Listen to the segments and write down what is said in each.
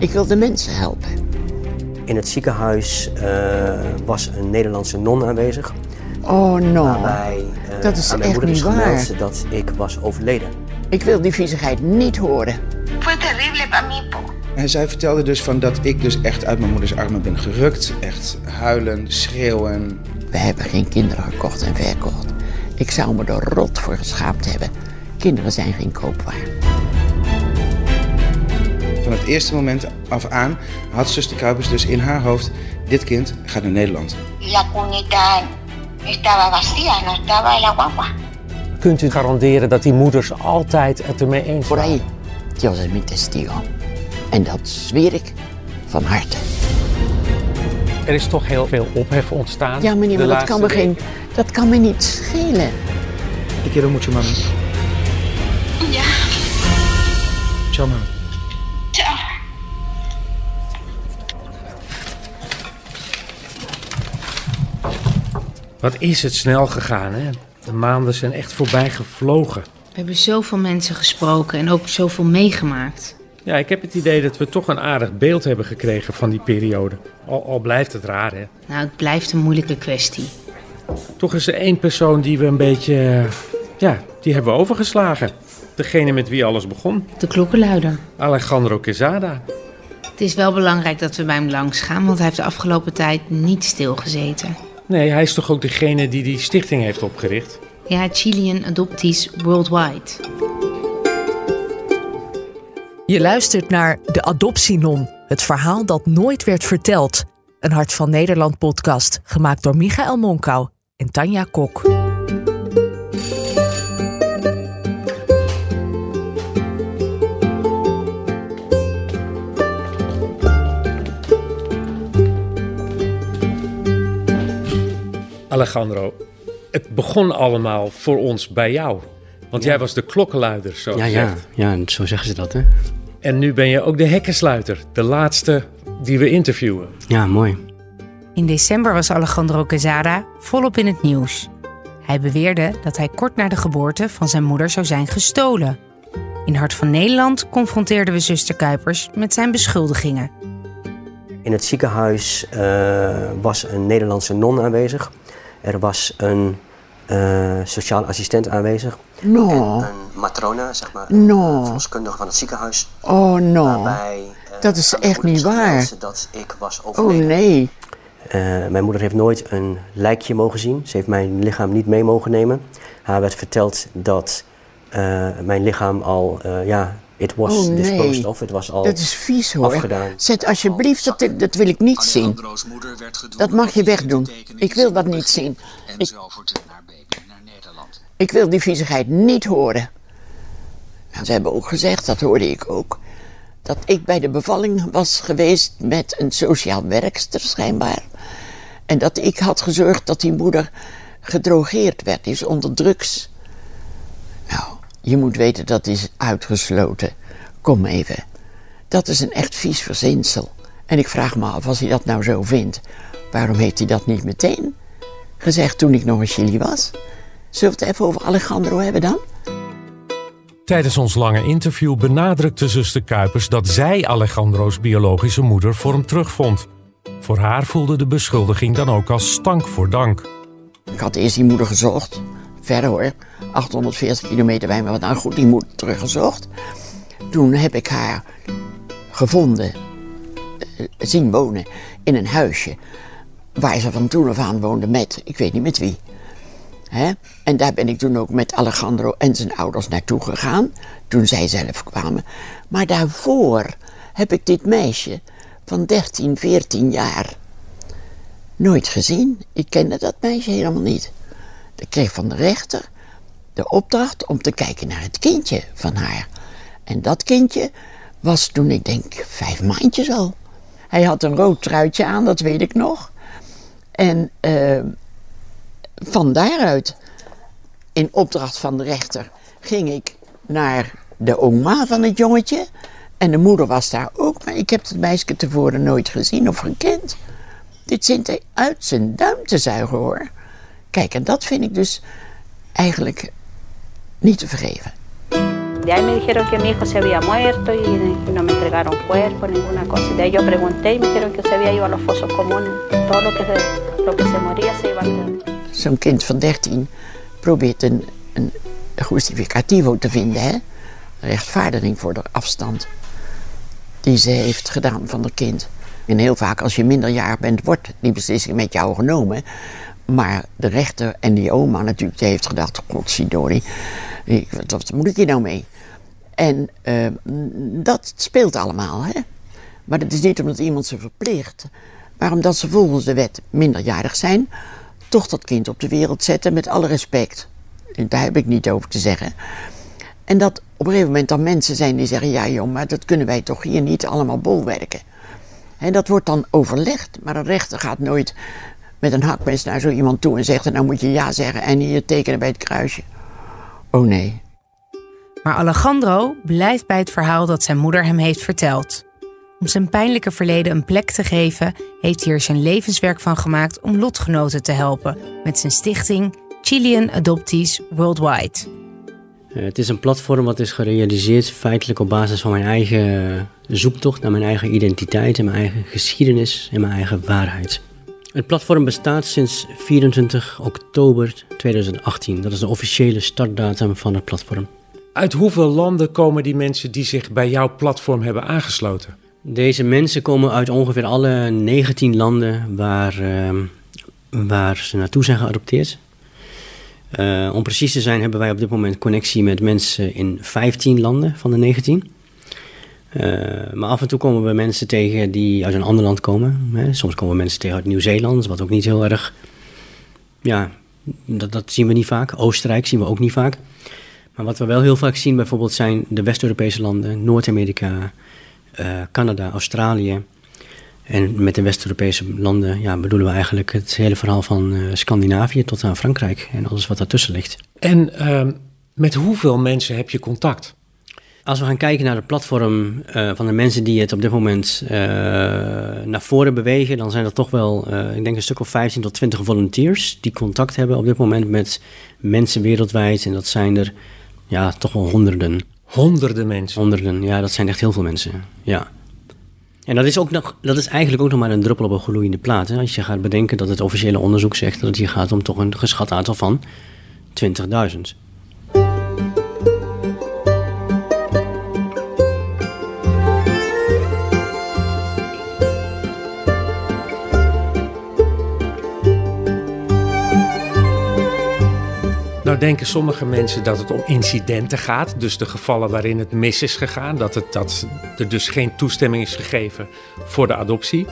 Ik wil de mensen helpen. In het ziekenhuis uh, was een Nederlandse non aanwezig. Oh no, waarbij, uh, dat is aan mijn echt moeder niet is waar. dat ik was overleden. Ik wil die viezigheid niet horen. Fue terrible para mí, po. En zij vertelde dus van dat ik dus echt uit mijn moeders armen ben gerukt. Echt huilen, schreeuwen. We hebben geen kinderen gekocht en verkocht. Ik zou me er rot voor geschaamd hebben. Kinderen zijn geen koopwaar. Van het eerste moment af aan had zuster Kuipers dus in haar hoofd... dit kind gaat naar Nederland. La cunita estaba vacía, no estaba la guagua. Kunt u garanderen dat die moeders altijd het ermee eens Por waren? ahí, Dios es mi testigo. En dat zweer ik van harte. Er is toch heel veel ophef ontstaan. Ja, meneer, maar dat kan, me geen, dat kan me niet schelen. Ik quiero mucho, mami. Ya, Ciao, mami. Wat is het snel gegaan, hè? De maanden zijn echt voorbij gevlogen. We hebben zoveel mensen gesproken en ook zoveel meegemaakt. Ja, ik heb het idee dat we toch een aardig beeld hebben gekregen van die periode. Al, al blijft het raar, hè? Nou, het blijft een moeilijke kwestie. Toch is er één persoon die we een beetje... eh, Ja, die hebben we overgeslagen. Degene met wie alles begon. De klokkenluider. Alejandro Quesada. Het is wel belangrijk dat we bij hem langs gaan, want hij heeft de afgelopen tijd niet stilgezeten. Nee, hij is toch ook degene die die stichting heeft opgericht? Ja, Chilean Adopties Worldwide. Je luistert naar De Adoptienon, het verhaal dat nooit werd verteld. Een Hart van Nederland podcast, gemaakt door Michael Monkau en Tanja Kok. Alejandro, het begon allemaal voor ons bij jou. Want jij was de klokkenluider, zo Ja, ja, gezegd. ja, zo zeggen ze dat, hè? En nu ben je ook de hekkensluiter. De laatste die we interviewen. Ja, mooi. In december was Alejandro Quesada volop in het nieuws. Hij beweerde dat hij kort na de geboorte van zijn moeder zou zijn gestolen. In Hart van Nederland confronteerden we zuster Kuipers met zijn beschuldigingen. In het ziekenhuis eh, was een Nederlandse non aanwezig. Er was een eh, sociaal assistent aanwezig. No, Een matrona, zeg maar. No. Verloskundige van het ziekenhuis. oh no. Waarbij, eh, Dat is echt niet waar. Dat ik was Oh overleden. nee. Eh, mijn moeder heeft nooit een lijkje mogen zien. Ze heeft mijn lichaam niet mee mogen nemen. Haar werd verteld dat mijn lichaam al, ja, it was Oh, nee. disposed of. Het was al Dat is vies hoor. afgedaan. Zet alsjeblieft, dat, dat wil ik niet zien. Alejandro's Dat mag je wegdoen. Ik wil dat niet zien. En haar baby naar Nederland. Ik wil die viezigheid niet horen. En ze hebben ook gezegd, dat hoorde ik ook, dat ik bij de bevalling was geweest met een sociaal werkster schijnbaar. En dat ik had gezorgd dat die moeder gedrogeerd werd, is onder drugs. Je moet weten dat is uitgesloten. Kom even. Dat is een echt vies verzinsel. En ik vraag me af, als hij dat nou zo vindt, waarom heeft hij dat niet meteen gezegd toen ik nog in Chili was? Zullen we het even over Alejandro hebben dan? Tijdens ons lange interview benadrukte zuster Kuipers dat zij Alejandro's biologische moeder voor hem terugvond. Voor haar voelde de beschuldiging dan ook als stank voor dank. Ik had eerst die moeder gezocht. Ver hoor, 840 kilometer bij me vandaan. Goed, die moeder teruggezocht. Toen heb ik haar gevonden, eh, zien wonen in een huisje. Waar ze van toen af aan woonde met, ik weet niet met wie. En daar ben ik toen ook met Alejandro en zijn ouders naartoe gegaan. Toen zij zelf kwamen. Maar daarvoor heb ik dit meisje van 13, 14 jaar nooit gezien. Ik kende dat meisje helemaal niet. Ik kreeg van de rechter de opdracht om te kijken naar het kindje van haar. En dat kindje was toen, ik denk, vijf maandjes al. Hij had een rood truitje aan, dat weet ik nog. En eh, van daaruit, in opdracht van de rechter, ging ik naar de oma van het jongetje. En de moeder was daar ook, maar ik heb het meisje tevoren nooit gezien of gekend. Dit zit uit zijn duim te zuigen hoor. Kijk, en dat vind ik dus eigenlijk niet te vergeven. De ahí me dijeron que mi hijo se había muerto y no me entregaron cuerpo, ninguna cosa. De ahí yo pregunté y me dijeron que se había ido a los fosos comunes. Todo lo que se, lo que se moría se iba a Zo'n kind van 13 probeert een, een justificativo te vinden, hè? Rechtvaardiging voor de afstand die ze heeft gedaan van haar kind. En heel vaak als je minderjarig bent, wordt die beslissing met jou genomen. Maar de rechter en die oma natuurlijk, die heeft gedacht, ik- wat, moet ik hier nou mee? En eh, dat speelt allemaal, hè. Maar dat is niet omdat iemand ze verplicht, maar omdat ze volgens de wet minderjarig zijn, toch dat kind op de wereld zetten met alle respect. Daar heb ik niet over te zeggen. En dat op een gegeven moment dan mensen zijn die zeggen: Ja, joh, maar dat kunnen wij toch hier niet allemaal bolwerken. En dat wordt dan overlegd, maar een rechter gaat nooit met een hakmes naar zo iemand toe en zegt: Nou moet je ja zeggen en hier tekenen bij het kruisje. Oh nee. Maar Alejandro blijft bij het verhaal dat zijn moeder hem heeft verteld. Om zijn pijnlijke verleden een plek te geven, heeft hij er zijn levenswerk van gemaakt om lotgenoten te helpen met zijn stichting Chilean Adoptees Worldwide. Eh, het is een platform wat is gerealiseerd feitelijk op basis van mijn eigen zoektocht naar mijn eigen identiteit en mijn eigen geschiedenis en mijn eigen waarheid. Het platform bestaat sinds 24 oktober 2018. Dat is de officiële startdatum van het platform. Uit hoeveel landen komen die mensen die zich bij jouw platform hebben aangesloten? Deze mensen komen uit ongeveer alle 19 landen waar, ehm, waar ze naartoe zijn geadopteerd. Eh, om precies te zijn hebben wij op dit moment connectie met mensen in 15 landen van de 19. Eh, maar af en toe komen we mensen tegen die uit een ander land komen. Hè. Soms komen we mensen tegen uit Nieuw-Zeeland, wat ook niet heel erg... Ja, dat, zien we niet vaak. Oostenrijk zien we ook niet vaak. Maar wat we wel heel vaak zien bijvoorbeeld zijn de West-Europese landen, Noord-Amerika, eh, Canada, Australië. En met de West-Europese landen ja, bedoelen we eigenlijk het hele verhaal van eh, Scandinavië tot aan Frankrijk en alles wat daartussen ligt. En ehm, met hoeveel mensen heb je contact? Als we gaan kijken naar het platform eh, van de mensen die het op dit moment eh, naar voren bewegen, dan zijn er toch wel, eh, ik denk een stuk of 15 tot 20 volunteers die contact hebben op dit moment met mensen wereldwijd. En dat zijn er ja, toch wel honderden. Honderden mensen? Honderden, ja, dat zijn echt heel veel mensen. Ja. En dat is, ook nog, dat is eigenlijk ook nog maar een druppel op een gloeiende plaat. Hè? Als je gaat bedenken dat het officiële onderzoek zegt dat het hier gaat om toch een geschat aantal van 20.000. Nou denken sommige mensen dat het om incidenten gaat, dus de gevallen waarin het mis is gegaan, dat, het, dat er dus geen toestemming is gegeven voor de adoptie.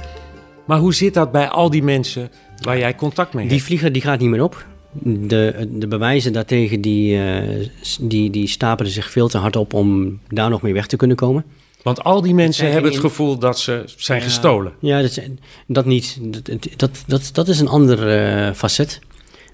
Maar hoe zit dat bij al die mensen waar jij contact mee hebt? Die vlieger die gaat niet meer op. De, de bewijzen daartegen die, eh, die, die stapelen zich veel te hard op om daar nog mee weg te kunnen komen. Want al die mensen hebben het gevoel dat ze zijn Ja. gestolen. Ja, dat, dat niet. Dat, dat, dat, dat is een ander eh, facet.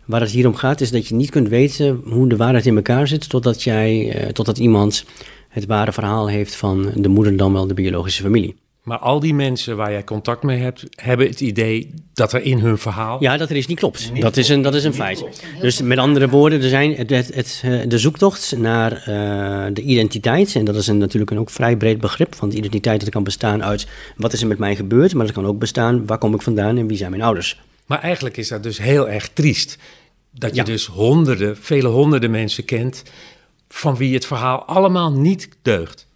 Waar het hier om gaat is dat je niet kunt weten hoe de waarheid in elkaar zit... totdat, jij, eh, totdat iemand het ware verhaal heeft van de moeder dan wel de biologische familie. Maar al die mensen waar jij contact mee hebt, hebben het idee dat er in hun verhaal. Ja, dat er iets niet klopt. dat, is een, dat is een feit. Dus met andere woorden, er zijn het, het, het, eh, de zoektocht naar eh, de identiteit... en dat is een, natuurlijk een ook vrij breed begrip... want identiteit dat kan bestaan uit wat is er met mij gebeurd... maar dat kan ook bestaan waar kom ik vandaan en wie zijn mijn ouders. Maar eigenlijk is dat dus heel erg triest. Dat je Ja. dus honderden, vele honderden mensen kent. van wie het verhaal allemaal niet deugt.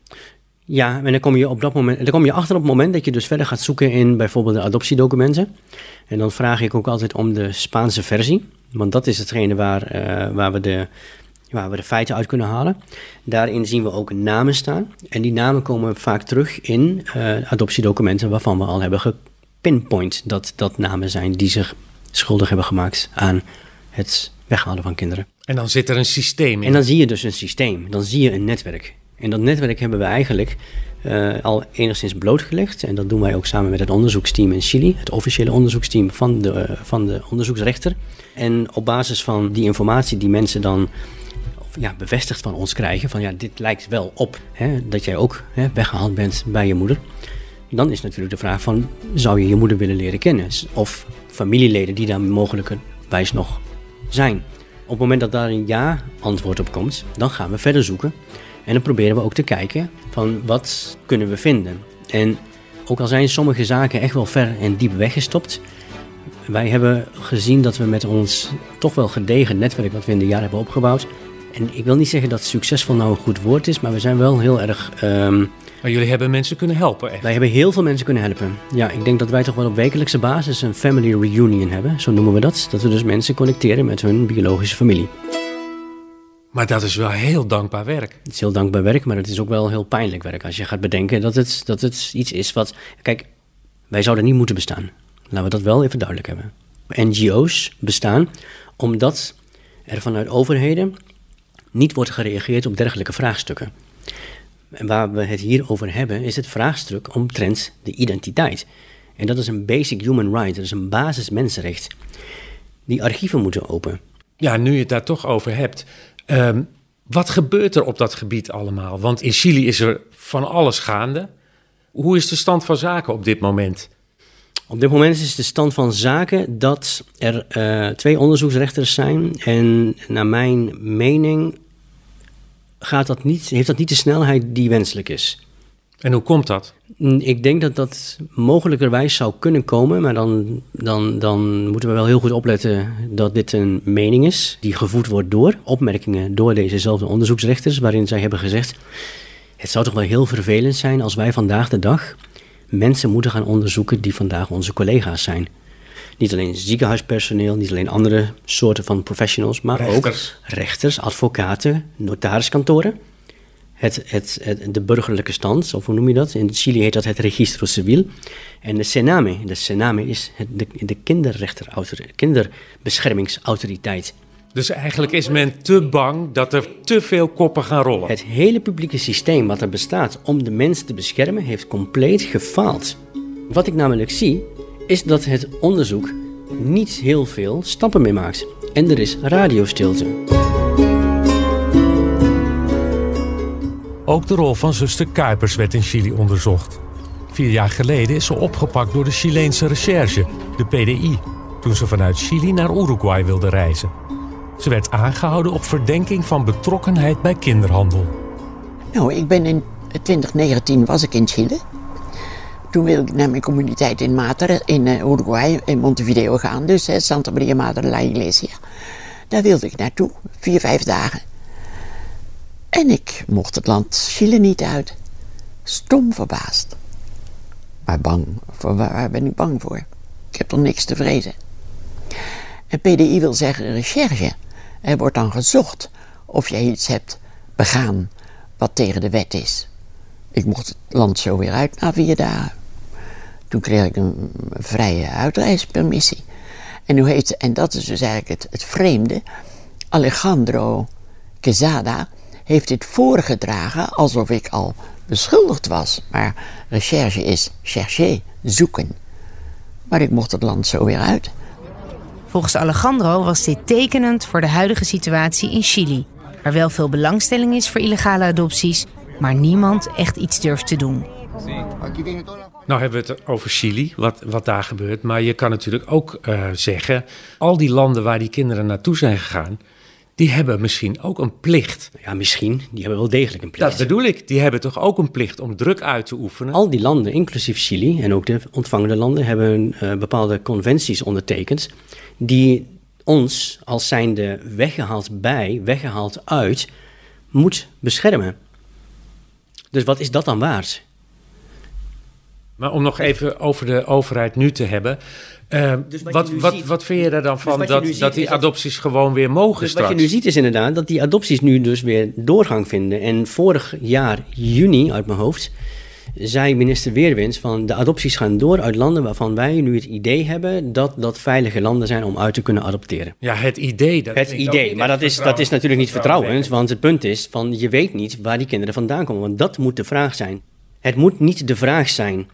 Ja, en dan kom je op dat moment, dan kom je achter op het moment dat je dus verder gaat zoeken in bijvoorbeeld de adoptiedocumenten. En dan vraag ik ook altijd om de Spaanse versie, want dat is hetgene waar, eh, waar, we de, waar we de feiten uit kunnen halen. Daarin zien we ook namen staan. En die namen komen vaak terug in eh, adoptiedocumenten waarvan we al hebben gepinpoint dat dat namen zijn die zich schuldig hebben gemaakt aan het weghalen van kinderen. En dan zit er een systeem in. En dan zie je dus een systeem, dan zie je een netwerk. En dat netwerk hebben we eigenlijk eh, al enigszins blootgelegd. En dat doen wij ook samen met het onderzoeksteam in Chili, het officiële onderzoeksteam van de, eh, van de onderzoeksrechter. En op basis van die informatie die mensen dan of, ja, bevestigd van ons krijgen, van ja, dit lijkt wel op hè, dat jij ook hè, weggehaald bent bij je moeder. Dan is natuurlijk de vraag van, zou je je moeder willen leren kennen? Of familieleden die daar mogelijkerwijs nog zijn. Op het moment dat daar een ja-antwoord op komt, dan gaan we verder zoeken. En dan proberen we ook te kijken van wat kunnen we vinden. En ook al zijn sommige zaken echt wel ver en diep weggestopt, wij hebben gezien dat we met ons toch wel gedegen netwerk wat we in de jaren hebben opgebouwd. En ik wil niet zeggen dat succesvol nou een goed woord is, maar we zijn wel heel erg. ehm, Maar jullie hebben mensen kunnen helpen, echt. wij hebben heel veel mensen kunnen helpen. Ja, ik denk dat wij toch wel op wekelijkse basis een family reunion hebben, zo noemen we dat. Dat we dus mensen connecteren met hun biologische familie. Maar dat is wel heel dankbaar werk. Het is heel dankbaar werk, maar het is ook wel heel pijnlijk werk als je gaat bedenken dat het, dat het iets is wat. Kijk, wij zouden niet moeten bestaan. Laten we dat wel even duidelijk hebben. NGO's bestaan omdat er vanuit overheden niet wordt gereageerd op dergelijke vraagstukken. En waar we het hier over hebben, is het vraagstuk omtrent de identiteit. En dat is een basic human right, dat is een basis mensenrecht. Die archieven moeten open. Ja, nu je het daar toch over hebt. ehm, wat gebeurt er op dat gebied allemaal? Want in Chili is er van alles gaande. Hoe is de stand van zaken op dit moment? Op dit moment is de stand van zaken dat er eh, twee onderzoeksrechters zijn. En naar mijn mening gaat dat niet, heeft dat niet de snelheid die wenselijk is. En hoe komt dat? Ik denk dat dat mogelijkerwijs zou kunnen komen, maar dan, dan, dan moeten we wel heel goed opletten dat dit een mening is die gevoed wordt door opmerkingen door dezezelfde onderzoeksrechters, waarin zij hebben gezegd: Het zou toch wel heel vervelend zijn als wij vandaag de dag mensen moeten gaan onderzoeken die vandaag onze collega's zijn. Niet alleen ziekenhuispersoneel, niet alleen andere soorten van professionals, maar Rechters. ook rechters, advocaten, notariskantoren. Het, het, het, de burgerlijke stand, of hoe noem je dat? In Chili heet dat het registro civil. En de Sename, de Sename is het, de, de kinderbeschermingsautoriteit. Dus eigenlijk is men te bang dat er te veel koppen gaan rollen. Het hele publieke systeem wat er bestaat om de mensen te beschermen, heeft compleet gefaald. Wat ik namelijk zie, is dat het onderzoek niet heel veel stappen meer maakt. En er is radiostilte. Ook de rol van zuster Kuipers werd in Chili onderzocht. Vier jaar geleden is ze opgepakt door de Chileense recherche, de PDI, toen ze vanuit Chili naar Uruguay wilde reizen. Ze werd aangehouden op verdenking van betrokkenheid bij kinderhandel. Nou, ik ben in 2019 was ik in Chile. Toen wilde ik naar mijn communiteit in Mater, in eh, Uruguay, in Montevideo gaan. Dus Santa Maria Madre la Iglesia. Daar wilde ik naartoe, vier, vijf dagen. En ik mocht het land Chile niet uit. Stom verbaasd. Maar bang. Voor waar, waar ben ik bang voor? Ik heb er niks te vrezen. En PDI wil zeggen recherche. Er wordt dan gezocht of jij iets hebt begaan wat tegen de wet is. Ik mocht het land zo weer uit na vier dagen. Toen kreeg ik een vrije uitreispermissie. En, hoe heet, en dat is dus eigenlijk het, het vreemde. Alejandro Quesada heeft dit voorgedragen alsof ik al beschuldigd was. Maar recherche is chercher, zoeken. Maar ik mocht het land zo weer uit. Volgens Alejandro was dit tekenend voor de huidige situatie in Chili, waar wel veel belangstelling is voor illegale adopties, maar niemand echt iets durft te doen. Nou hebben we het over Chili, wat, wat daar gebeurt. Maar je kan natuurlijk ook eh, zeggen, al die landen waar die kinderen naartoe zijn gegaan, die hebben misschien ook een plicht. Ja, misschien. Die hebben wel degelijk een plicht. Dat bedoel ik. Die hebben toch ook een plicht om druk uit te oefenen. Al die landen, inclusief Chili en ook de ontvangende landen, hebben eh, bepaalde conventies ondertekend die ons als zijnde weggehaald bij, weggehaald uit, moet beschermen. Dus wat is dat dan waard? Maar om nog even over de overheid nu te hebben. eh, Dus wat wat, wat, ziet- wat vind je er dan van wat je dat, dat die dat- adopties gewoon weer mogen Dus straks? wat je nu ziet is inderdaad dat die adopties nu dus weer doorgang vinden. En vorig jaar, juni uit mijn hoofd, zei minister Weerwins van de adopties gaan door uit landen waarvan wij nu het idee hebben dat dat veilige landen zijn om uit te kunnen adopteren. Ja, het idee. Dat Het idee, maar dat is, dat is natuurlijk niet vertrouwend, want het punt is van je weet niet waar die kinderen vandaan komen, want dat moet de vraag zijn. Het moet niet de vraag zijn,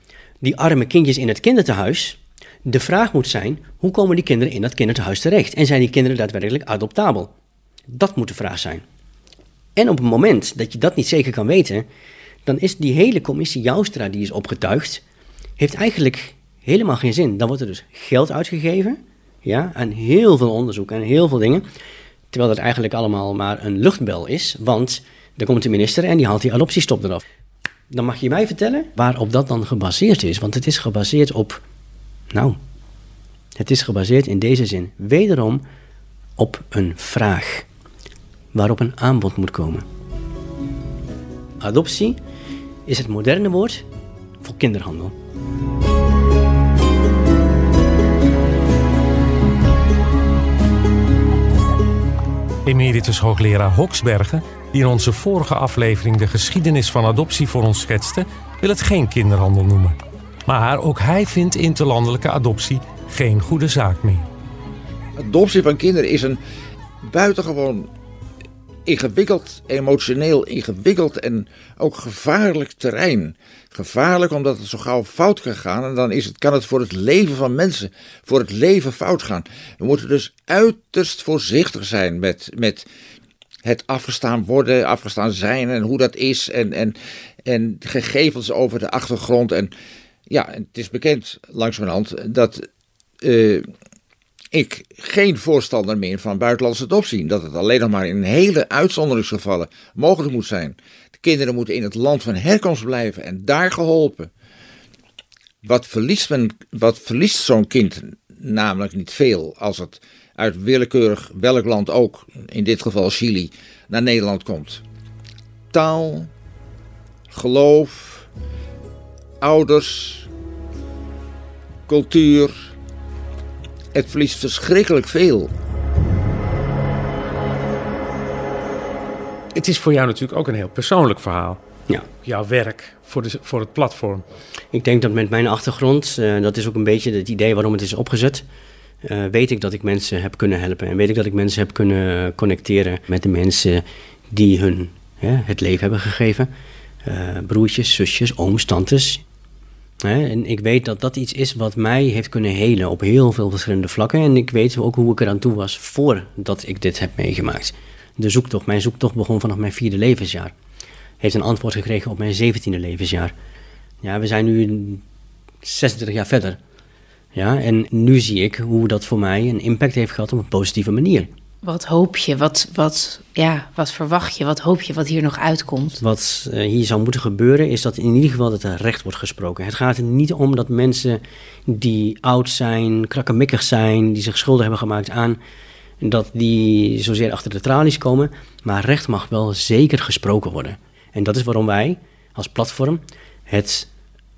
die arme kindjes in het kinderthuis. De vraag moet zijn, hoe komen die kinderen in dat kinderthuis terecht? En zijn die kinderen daadwerkelijk adoptabel? Dat moet de vraag zijn. En op het moment dat je dat niet zeker kan weten, dan is die hele commissie Joustra die is opgetuigd, heeft eigenlijk helemaal geen zin. Dan wordt er dus geld uitgegeven, ja, aan heel veel onderzoek en heel veel dingen, terwijl dat eigenlijk allemaal maar een luchtbel is, want Dan komt de minister en die haalt die adoptiestop eraf. Dan mag je mij vertellen waarop dat dan gebaseerd is. Want het is gebaseerd op. Nou, het is gebaseerd in deze zin wederom op een vraag. Waarop een aanbod moet komen. Adoptie is het moderne woord voor kinderhandel. Emeritus hoogleraar Hoksbergen, die in onze vorige aflevering de geschiedenis van adoptie voor ons schetste, wil het geen kinderhandel noemen. Maar ook hij vindt interlandelijke adoptie geen goede zaak meer. Adoptie van kinderen is een buitengewoon ingewikkeld, emotioneel ingewikkeld en ook gevaarlijk terrein. Gevaarlijk omdat het zo gauw fout kan gaan en dan is het, kan het voor het leven van mensen, voor het leven fout gaan. We moeten dus uiterst voorzichtig zijn met, met het afgestaan worden, afgestaan zijn en hoe dat is en, en, en gegevens over de achtergrond. En ja, het is bekend langzamerhand dat uh, ik geen voorstander meer van buitenlandse adoptie. Dat het alleen nog maar in hele uitzonderingsgevallen mogelijk moet zijn. De kinderen moeten in het land van herkomst blijven en daar geholpen. Wat verliest, wat verliest zo'n kind namelijk niet veel als het uit willekeurig welk land ook, in dit geval Chili, naar Nederland komt. Taal, geloof, ouders, cultuur het verliest verschrikkelijk veel. Het is voor jou natuurlijk ook een heel persoonlijk verhaal. Ja. Jouw werk voor, de, voor het platform. Ik denk dat met mijn achtergrond, uh, dat is ook een beetje het idee waarom het is opgezet. Uh, weet ik dat ik mensen heb kunnen helpen. En weet ik dat ik mensen heb kunnen connecteren met de mensen die hun het leven hebben gegeven. Uh, broertjes, zusjes, ooms, tantes. En ik weet dat dat iets is wat mij heeft kunnen helen op heel veel verschillende vlakken. En ik weet ook hoe ik eraan toe was voordat ik dit heb meegemaakt. De zoektocht, mijn zoektocht begon vanaf mijn vierde levensjaar. Heeft een antwoord gekregen op mijn zeventiende levensjaar. Ja, we zijn nu 26 jaar verder. Ja, en nu zie ik hoe dat voor mij een impact heeft gehad op een positieve manier. Wat hoop je? Wat, wat, ja, wat verwacht je? Wat hoop je wat hier nog uitkomt? Wat uh, hier zou moeten gebeuren is dat in ieder geval dat er recht wordt gesproken. Het gaat er niet om dat mensen die oud zijn, krakkemikkig zijn, die zich schuldig hebben gemaakt aan dat die zozeer achter de tralies komen. Maar recht mag wel zeker gesproken worden. En dat is waarom wij als platform het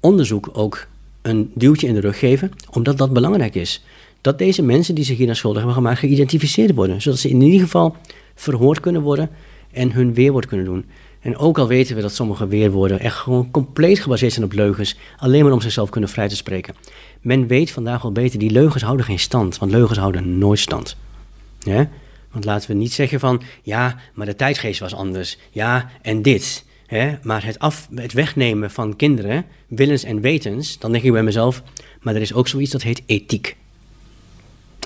onderzoek ook een duwtje in de rug geven, omdat dat belangrijk is dat deze mensen die zich hier naar schuldig hebben gemaakt geïdentificeerd worden. Zodat ze in ieder geval verhoord kunnen worden en hun weerwoord kunnen doen. En ook al weten we dat sommige weerwoorden echt gewoon compleet gebaseerd zijn op leugens, alleen maar om zichzelf kunnen vrij te spreken. Men weet vandaag al beter, die leugens houden geen stand, want leugens houden nooit stand. Ja? Want laten we niet zeggen van, ja, maar de tijdgeest was anders, ja, en dit. Hè? Maar het, af, het wegnemen van kinderen, willens en wetens, dan denk ik bij mezelf, maar er is ook zoiets dat heet ethiek.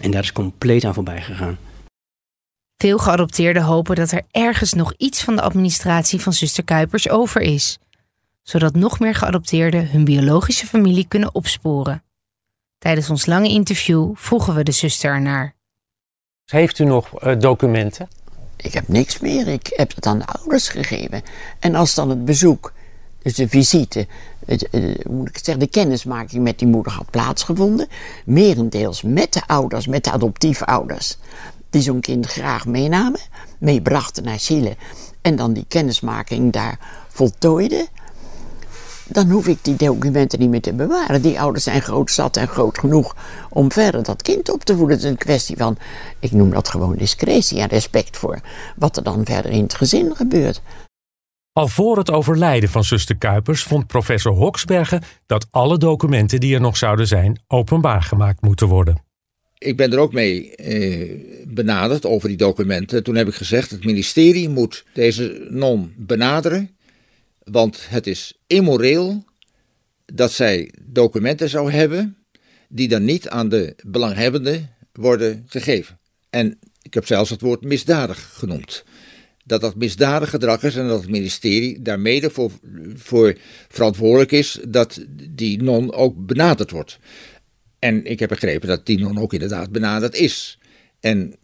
En daar is compleet aan voorbij gegaan. Veel geadopteerden hopen dat er ergens nog iets van de administratie van zuster Kuipers over is, zodat nog meer geadopteerden hun biologische familie kunnen opsporen. Tijdens ons lange interview vroegen we de zuster ernaar. Heeft u nog uh, documenten? Ik heb niks meer. Ik heb het aan de ouders gegeven. En als dan het bezoek, dus de visite, het, uh, moet ik zeggen, de kennismaking met die moeder had plaatsgevonden. Merendeels met de ouders, met de adoptiefouders. Die zo'n kind graag meenamen, meebrachten naar Chile. En dan die kennismaking daar voltooiden. Dan hoef ik die documenten niet meer te bewaren. Die ouders zijn groot zat en groot genoeg om verder dat kind op te voeden. Het is een kwestie van, ik noem dat gewoon discretie en respect voor wat er dan verder in het gezin gebeurt. Al voor het overlijden van zuster Kuipers vond professor Hoksbergen dat alle documenten die er nog zouden zijn openbaar gemaakt moeten worden. Ik ben er ook mee eh, benaderd over die documenten. Toen heb ik gezegd: het ministerie moet deze non benaderen, want het is immoreel dat zij documenten zou hebben die dan niet aan de belanghebbenden worden gegeven. En ik heb zelfs het woord misdadig genoemd dat dat misdadig gedrag is en dat het ministerie daar mede voor, voor verantwoordelijk is dat die non ook benaderd wordt. En ik heb begrepen dat die non ook inderdaad benaderd is. En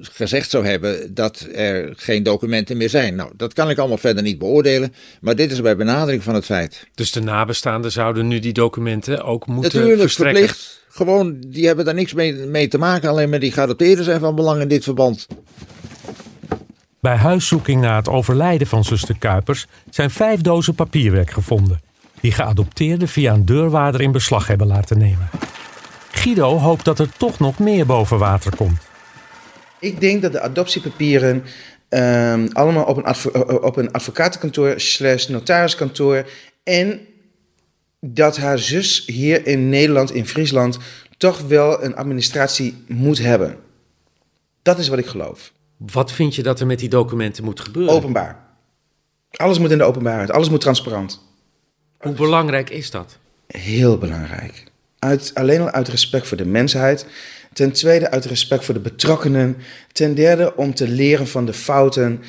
gezegd zou hebben dat er geen documenten meer zijn. Nou, dat kan ik allemaal verder niet beoordelen, maar dit is bij benadering van het feit. Dus de nabestaanden zouden nu die documenten ook moeten Natuurlijk, verstrekken? verplicht. Gewoon, die hebben daar niks mee, mee te maken, alleen maar die geadopteerden zijn van belang in dit verband. Bij huiszoeking na het overlijden van zuster Kuipers zijn vijf dozen papierwerk gevonden. Die geadopteerden via een deurwaarder in beslag hebben laten nemen. Guido hoopt dat er toch nog meer boven water komt. Ik denk dat de adoptiepapieren ehm, allemaal op een, advo- eh, op een advocatenkantoor slash notariskantoor en dat haar zus hier in Nederland, in Friesland, toch wel een administratie moet hebben. Dat is wat ik geloof. Wat vind je dat er met die documenten moet gebeuren? Openbaar. Alles moet in de openbaarheid. Alles moet transparant. Hoe belangrijk is dat? Heel belangrijk. Uit, alleen al uit respect voor de mensheid. Ten tweede uit respect voor de betrokkenen. Ten derde om te leren van de fouten.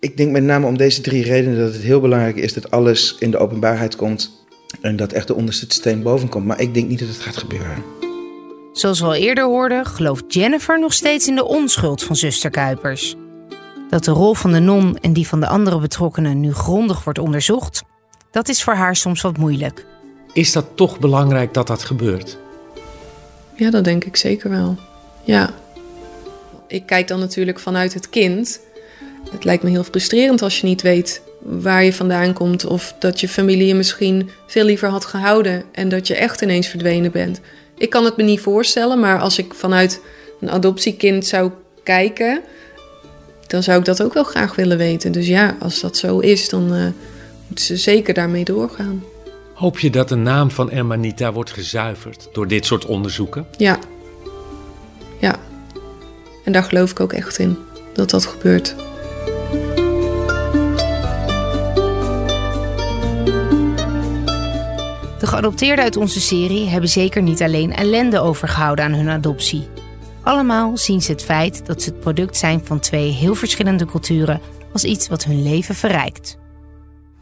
Ik denk met name om deze drie redenen dat het heel belangrijk is dat alles in de openbaarheid komt. En dat echt de onderste steen boven komt. Maar ik denk niet dat het gaat gebeuren. Zoals we al eerder hoorden, gelooft Jennifer nog steeds in de onschuld van zuster Kuipers. Dat de rol van de non en die van de andere betrokkenen nu grondig wordt onderzocht, dat is voor haar soms wat moeilijk. Is dat toch belangrijk dat dat gebeurt? Ja, dat denk ik zeker wel. Ja. Ik kijk dan natuurlijk vanuit het kind. Het lijkt me heel frustrerend als je niet weet waar je vandaan komt. Of dat je familie je misschien veel liever had gehouden. En dat je echt ineens verdwenen bent. Ik kan het me niet voorstellen, maar als ik vanuit een adoptiekind zou kijken. dan zou ik dat ook wel graag willen weten. Dus ja, als dat zo is, dan eh, moeten ze zeker daarmee doorgaan. Hoop je dat de naam van Ermanita wordt gezuiverd door dit soort onderzoeken? Ja. Ja. En daar geloof ik ook echt in, dat dat gebeurt. De geadopteerden uit onze serie hebben zeker niet alleen ellende overgehouden aan hun adoptie. Allemaal zien ze het feit dat ze het product zijn van twee heel verschillende culturen als iets wat hun leven verrijkt.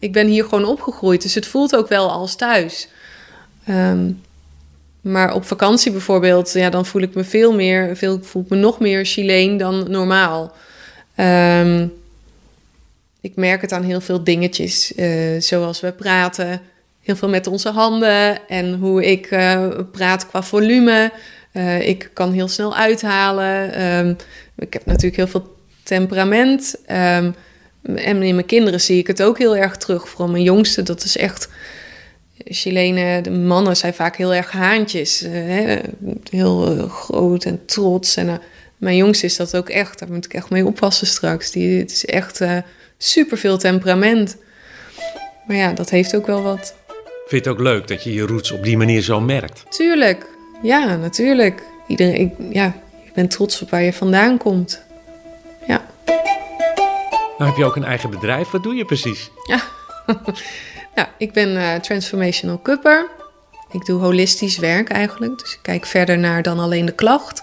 Ik ben hier gewoon opgegroeid, dus het voelt ook wel als thuis. Ehm, maar op vakantie bijvoorbeeld, ja, dan voel ik me veel meer, veel, voel ik me nog meer Chileen dan normaal. Ehm, ik merk het aan heel veel dingetjes, eh, zoals we praten, heel veel met onze handen en hoe ik eh, praat qua volume. Eh, ik kan heel snel uithalen. Ehm, ik heb natuurlijk heel veel temperament. En in mijn kinderen zie ik het ook heel erg terug. Vooral mijn jongste, dat is echt... Chilenen, de mannen zijn vaak heel erg haantjes. eh, hè? Heel eh, groot en trots. En eh, mijn jongste is dat ook echt. Daar moet ik echt mee oppassen straks. Die, het is echt super veel temperament. Maar ja, dat heeft ook wel wat. Vind je het ook leuk dat je je roots op die manier zo merkt? Tuurlijk. Ja, natuurlijk. Iedereen, ik, ja, je bent trots op waar je vandaan komt. Ja. Nou heb je ook een eigen bedrijf. Wat doe je precies? Ja, ja ik ben eh, transformational cupper. Ik doe holistisch werk eigenlijk. Dus ik kijk verder naar dan alleen de klacht.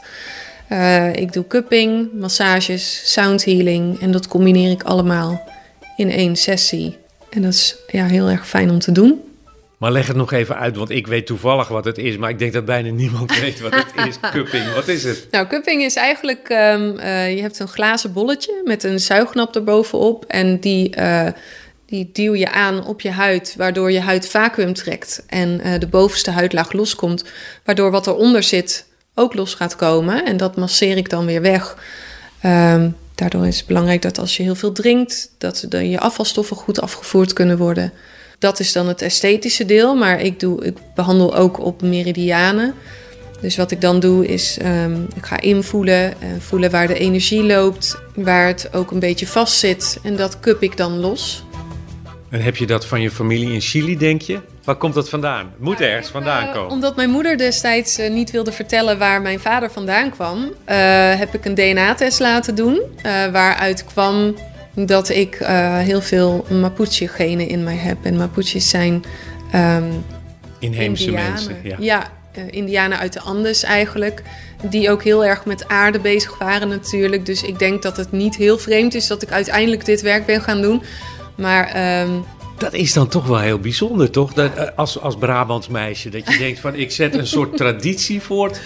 Eh, ik doe cupping, massages, sound healing. En dat combineer ik allemaal in één sessie. En dat is ja, heel erg fijn om te doen. Maar leg het nog even uit, want ik weet toevallig wat het is. Maar ik denk dat bijna niemand weet wat het is. Cupping, wat is het? Nou, cupping is eigenlijk, ehm, eh, je hebt een glazen bolletje met een zuignap erbovenop. En die, eh, die duw je aan op je huid, waardoor je huid vacuüm trekt. En eh, de bovenste huidlaag loskomt, waardoor wat eronder zit ook los gaat komen. En dat masseer ik dan weer weg. Ehm, daardoor is het belangrijk dat als je heel veel drinkt, dat je afvalstoffen goed afgevoerd kunnen worden. Dat is dan het esthetische deel, maar ik, doe, ik behandel ook op meridianen. Dus wat ik dan doe is, ehm, ik ga invoelen, en voelen waar de energie loopt, waar het ook een beetje vast zit. En dat cup ik dan los. En heb je dat van je familie in Chili, denk je? Waar komt dat vandaan? Het moet ergens vandaan Eh, komen. omdat mijn moeder destijds eh, niet wilde vertellen waar mijn vader vandaan kwam, eh, heb ik een DNA-test laten doen. waaruit kwam dat ik eh, heel veel Mapuche-genen in mij heb. En Mapuches zijn ehm, Inheemse Indianen. mensen. Ja. Ja, eh, Indianen uit de Andes eigenlijk. Die ook heel erg met aarde bezig waren natuurlijk. Dus ik denk dat het niet heel vreemd is dat ik uiteindelijk dit werk ben gaan doen. Maar ehm, Dat is dan toch wel heel bijzonder, toch? Dat, eh, als, als Brabants meisje, dat je denkt van ik zet een soort traditie voort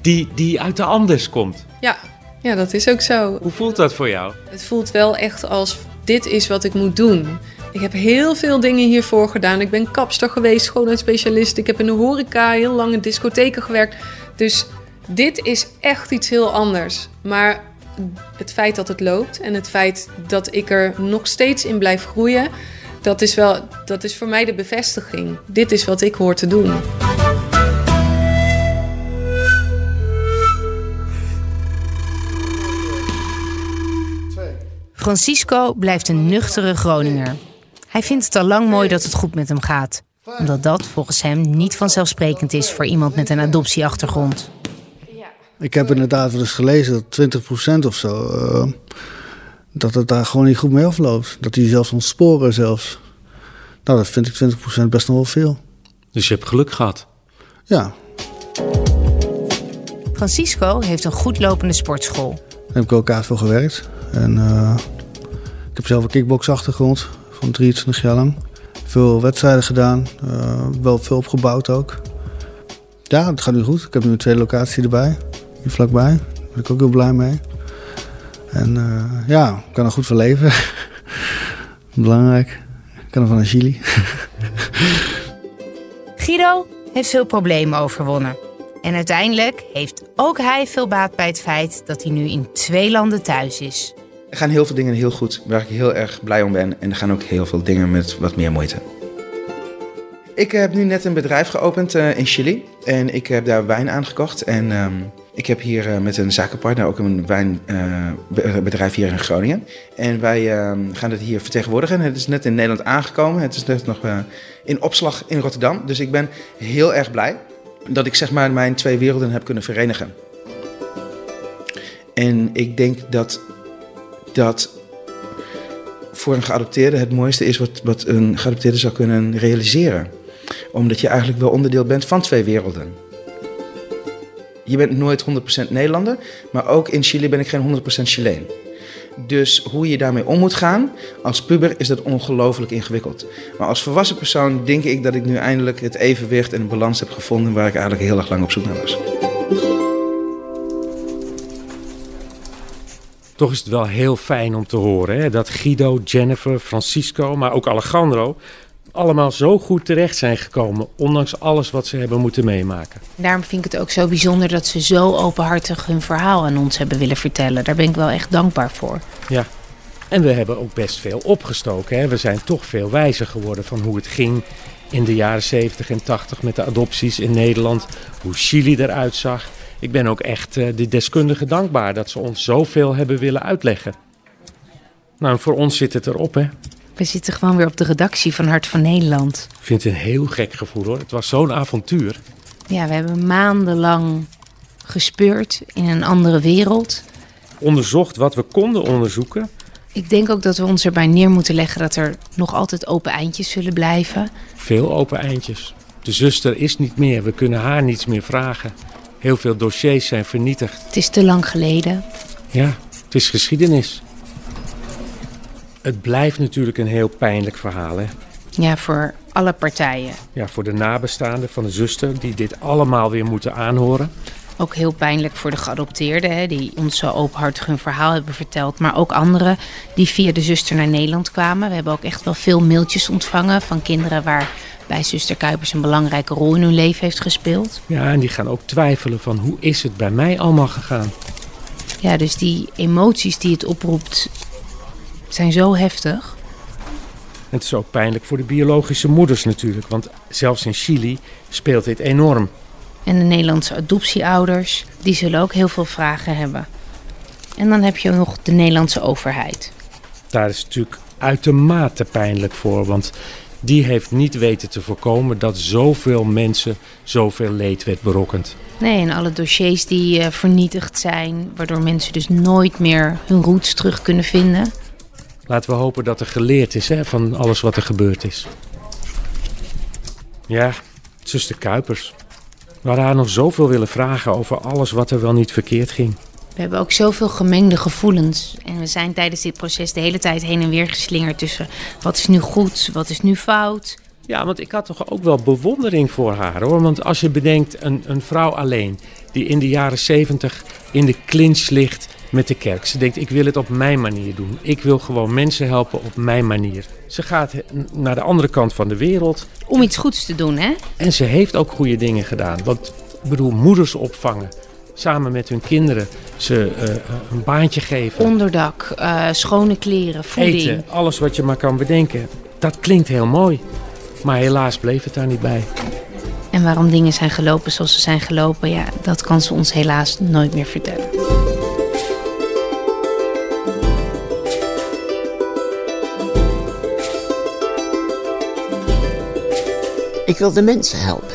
die, die uit de Andes komt. ja, Ja, dat is ook zo. Hoe voelt dat voor jou? Het voelt wel echt als dit is wat ik moet doen. Ik heb heel veel dingen hiervoor gedaan. Ik ben kapster geweest, schoonheidsspecialist. Ik heb in de horeca heel lang in discotheken gewerkt. Dus dit is echt iets heel anders. Maar het feit dat het loopt en het feit dat ik er nog steeds in blijf groeien, dat is, wel, dat is voor mij de bevestiging. Dit is wat ik hoor te doen. Francisco blijft een nuchtere Groninger. Hij vindt het al lang mooi dat het goed met hem gaat. Omdat dat volgens hem niet vanzelfsprekend is voor iemand met een adoptieachtergrond. Ik heb inderdaad wel eens gelezen dat 20% of zo. eh, dat het daar gewoon niet goed mee afloopt. Dat hij zelfs ontsporen zelfs. Nou, dat vind ik 20% best nog wel veel. Dus je hebt geluk gehad. Ja, Francisco heeft een goed lopende sportschool. daar heb ik ook kaart voor gewerkt. En eh, ik heb zelf een kickboxachtergrond van 23 jaar. Veel wedstrijden gedaan, eh, wel veel opgebouwd ook. Ja, het gaat nu goed. Ik heb nu een tweede locatie erbij, hier vlakbij. Daar ben ik ook heel blij mee. En eh, ja, ik kan er goed van leven. Belangrijk. Ik kan er van Chili. Guido heeft veel problemen overwonnen. En uiteindelijk heeft ook hij veel baat bij het feit dat hij nu in twee landen thuis is. Er gaan heel veel dingen heel goed, waar ik heel erg blij om ben. En er gaan ook heel veel dingen met wat meer moeite. Ik heb nu net een bedrijf geopend eh, in Chili. En ik heb daar wijn aangekocht. En ehm, ik heb hier eh, met een zakenpartner ook een wijnbedrijf hier in Groningen. En wij ehm, gaan het hier vertegenwoordigen. Het is net in Nederland aangekomen. Het is net nog eh, in opslag in Rotterdam. Dus ik ben heel erg blij dat ik zeg maar mijn twee werelden heb kunnen verenigen. En ik denk dat dat voor een geadopteerde het mooiste is wat, wat een geadopteerde zou kunnen realiseren. Omdat je eigenlijk wel onderdeel bent van twee werelden. Je bent nooit 100% Nederlander, maar ook in Chili ben ik geen 100% Chileen. Dus hoe je daarmee om moet gaan, als puber is dat ongelooflijk ingewikkeld. Maar als volwassen persoon denk ik dat ik nu eindelijk het evenwicht en de balans heb gevonden waar ik eigenlijk heel erg lang op zoek naar was. Toch is het wel heel fijn om te horen hè? dat Guido, Jennifer, Francisco, maar ook Alejandro allemaal zo goed terecht zijn gekomen, ondanks alles wat ze hebben moeten meemaken. Daarom vind ik het ook zo bijzonder dat ze zo openhartig hun verhaal aan ons hebben willen vertellen. Daar ben ik wel echt dankbaar voor. Ja, en we hebben ook best veel opgestoken. Hè? We zijn toch veel wijzer geworden van hoe het ging in de jaren 70 en 80 met de adopties in Nederland, hoe Chili eruit zag. Ik ben ook echt eh, de deskundigen dankbaar dat ze ons zoveel hebben willen uitleggen. Nou, voor ons zit het erop, hè. We zitten gewoon weer op de redactie van Hart van Nederland. Ik vind het een heel gek gevoel, hoor. Het was zo'n avontuur. Ja, we hebben maandenlang gespeurd in een andere wereld. Onderzocht wat we konden onderzoeken. Ik denk ook dat we ons erbij neer moeten leggen dat er nog altijd open eindjes zullen blijven. Veel open eindjes. De zuster is niet meer. We kunnen haar niets meer vragen. Heel veel dossiers zijn vernietigd. Het is te lang geleden. Ja, het is geschiedenis. Het blijft natuurlijk een heel pijnlijk verhaal, hè? Ja, voor alle partijen. Ja, voor de nabestaanden van de zuster die dit allemaal weer moeten aanhoren. Ook heel pijnlijk voor de geadopteerden, hè, die ons zo openhartig hun verhaal hebben verteld. Maar ook anderen die via de zuster naar Nederland kwamen. We hebben ook echt wel veel mailtjes ontvangen van kinderen waar bij zuster Kuipers een belangrijke rol in hun leven heeft gespeeld. Ja, en die gaan ook twijfelen van hoe is het bij mij allemaal gegaan? Ja, dus die emoties die het oproept zijn zo heftig. Het is ook pijnlijk voor de biologische moeders natuurlijk, want zelfs in Chili speelt dit enorm. En de Nederlandse adoptieouders, die zullen ook heel veel vragen hebben. En dan heb je nog de Nederlandse overheid. Daar is het natuurlijk uitermate pijnlijk voor, want die heeft niet weten te voorkomen dat zoveel mensen zoveel leed werd berokkend. Nee, en alle dossiers die uh, vernietigd zijn, waardoor mensen dus nooit meer hun roots terug kunnen vinden. Laten we hopen dat er geleerd is hè, van alles wat er gebeurd is. Ja, zuster Kuipers. We hadden haar nog zoveel willen vragen over alles wat er wel niet verkeerd ging. We hebben ook zoveel gemengde gevoelens. En we zijn tijdens dit proces de hele tijd heen en weer geslingerd tussen wat is nu goed, wat is nu fout. Ja, want ik had toch ook wel bewondering voor haar hoor. Want als je bedenkt, een, een vrouw alleen die in de jaren zeventig in de clinch ligt met de kerk. Ze denkt, ik wil het op mijn manier doen. Ik wil gewoon mensen helpen op mijn manier. Ze gaat naar de andere kant van de wereld. Om iets goeds te doen, hè? En ze heeft ook goede dingen gedaan. Want, ik bedoel, moeders opvangen. Samen met hun kinderen. Ze uh, een baantje geven. Onderdak, uh, schone kleren, voeding. Eten, alles wat je maar kan bedenken. Dat klinkt heel mooi. Maar helaas bleef het daar niet bij. En waarom dingen zijn gelopen zoals ze zijn gelopen, ja, dat kan ze ons helaas nooit meer vertellen. Ik wil de mensen helpen.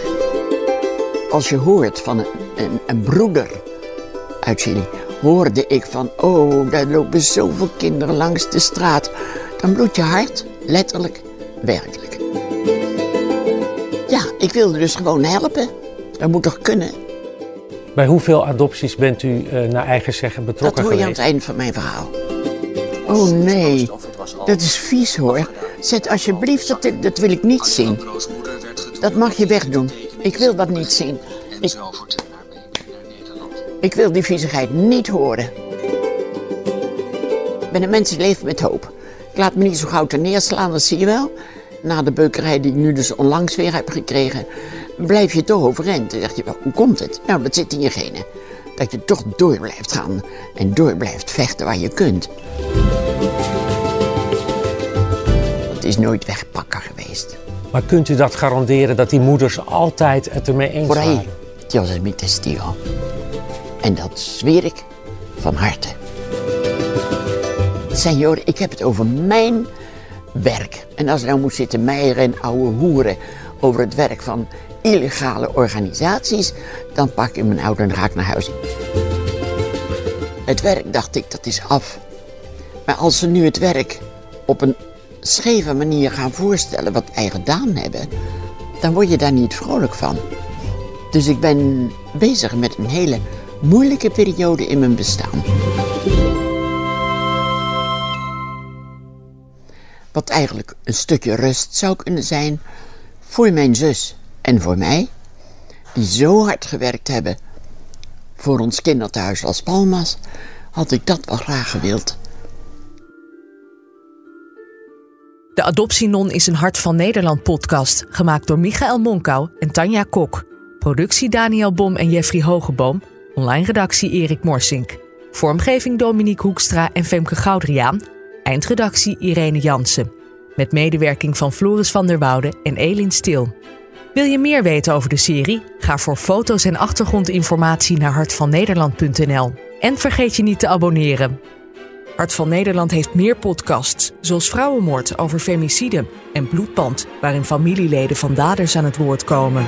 Als je hoort van een, een, een broeder uit Chili, hoorde ik van, oh, daar lopen zoveel kinderen langs de straat. Dan bloedt je hart, letterlijk, werkelijk. Ja, ik wilde dus gewoon helpen. Dat moet toch kunnen? Bij hoeveel adopties bent u uh, naar eigen zeggen betrokken Dat hoor je geweest? aan het eind van mijn verhaal. Oh nee, dat is vies hoor. Zet alsjeblieft, dat, dat wil ik niet zien. Dat mag je wegdoen. Ik wil dat niet zien. Ik, ik wil die viezigheid niet horen. Ik ben een mens die leeft met hoop. Ik laat me niet zo gauw neerslaan, dat zie je wel. Na de beukerij die ik nu dus onlangs weer heb gekregen, blijf je toch overeind. Dan zeg je, hoe komt het? Nou, dat zit in je genen. Dat je toch door blijft gaan en door blijft vechten waar je kunt. Het is nooit wegpakken geweest. Maar kunt u dat garanderen dat die moeders altijd het ermee eens Por ahí, waren? Dios es mi testigo. En dat zweer ik van harte. Senor, ik heb het over mijn werk. En als ik nou moet zitten meieren en ouwe hoeren over het werk van illegale organisaties, dan pak ik mijn auto en ga ik naar huis. Het werk, dacht ik, dat is af. Maar als ze nu het werk op een scheve manier gaan voorstellen wat wij gedaan hebben, dan word je daar niet vrolijk van. Dus ik ben bezig met een hele moeilijke periode in mijn bestaan. Wat eigenlijk een stukje rust zou kunnen zijn voor mijn zus en voor mij, die zo hard gewerkt hebben voor ons kinderthuis Las Palmas, had ik dat wel graag gewild. De Adoptienon is een Hart van Nederland podcast, gemaakt door Michael Monkau en Tanja Kok. Productie Daniel Bom en Jeffrey Hogeboom. Online redactie Erik Morsink. Vormgeving Dominique Hoekstra en Femke Goudriaan. Eindredactie Irene Jansen. Met medewerking van Floris van der Woude en Elin Stil. Wil je meer weten over de serie? Ga voor foto's en achtergrondinformatie naar hartvannederland.nl. En vergeet je niet te abonneren. Hart van Nederland heeft meer podcasts, zoals Vrouwenmoord over femicide en Bloedband, waarin familieleden van daders aan het woord komen.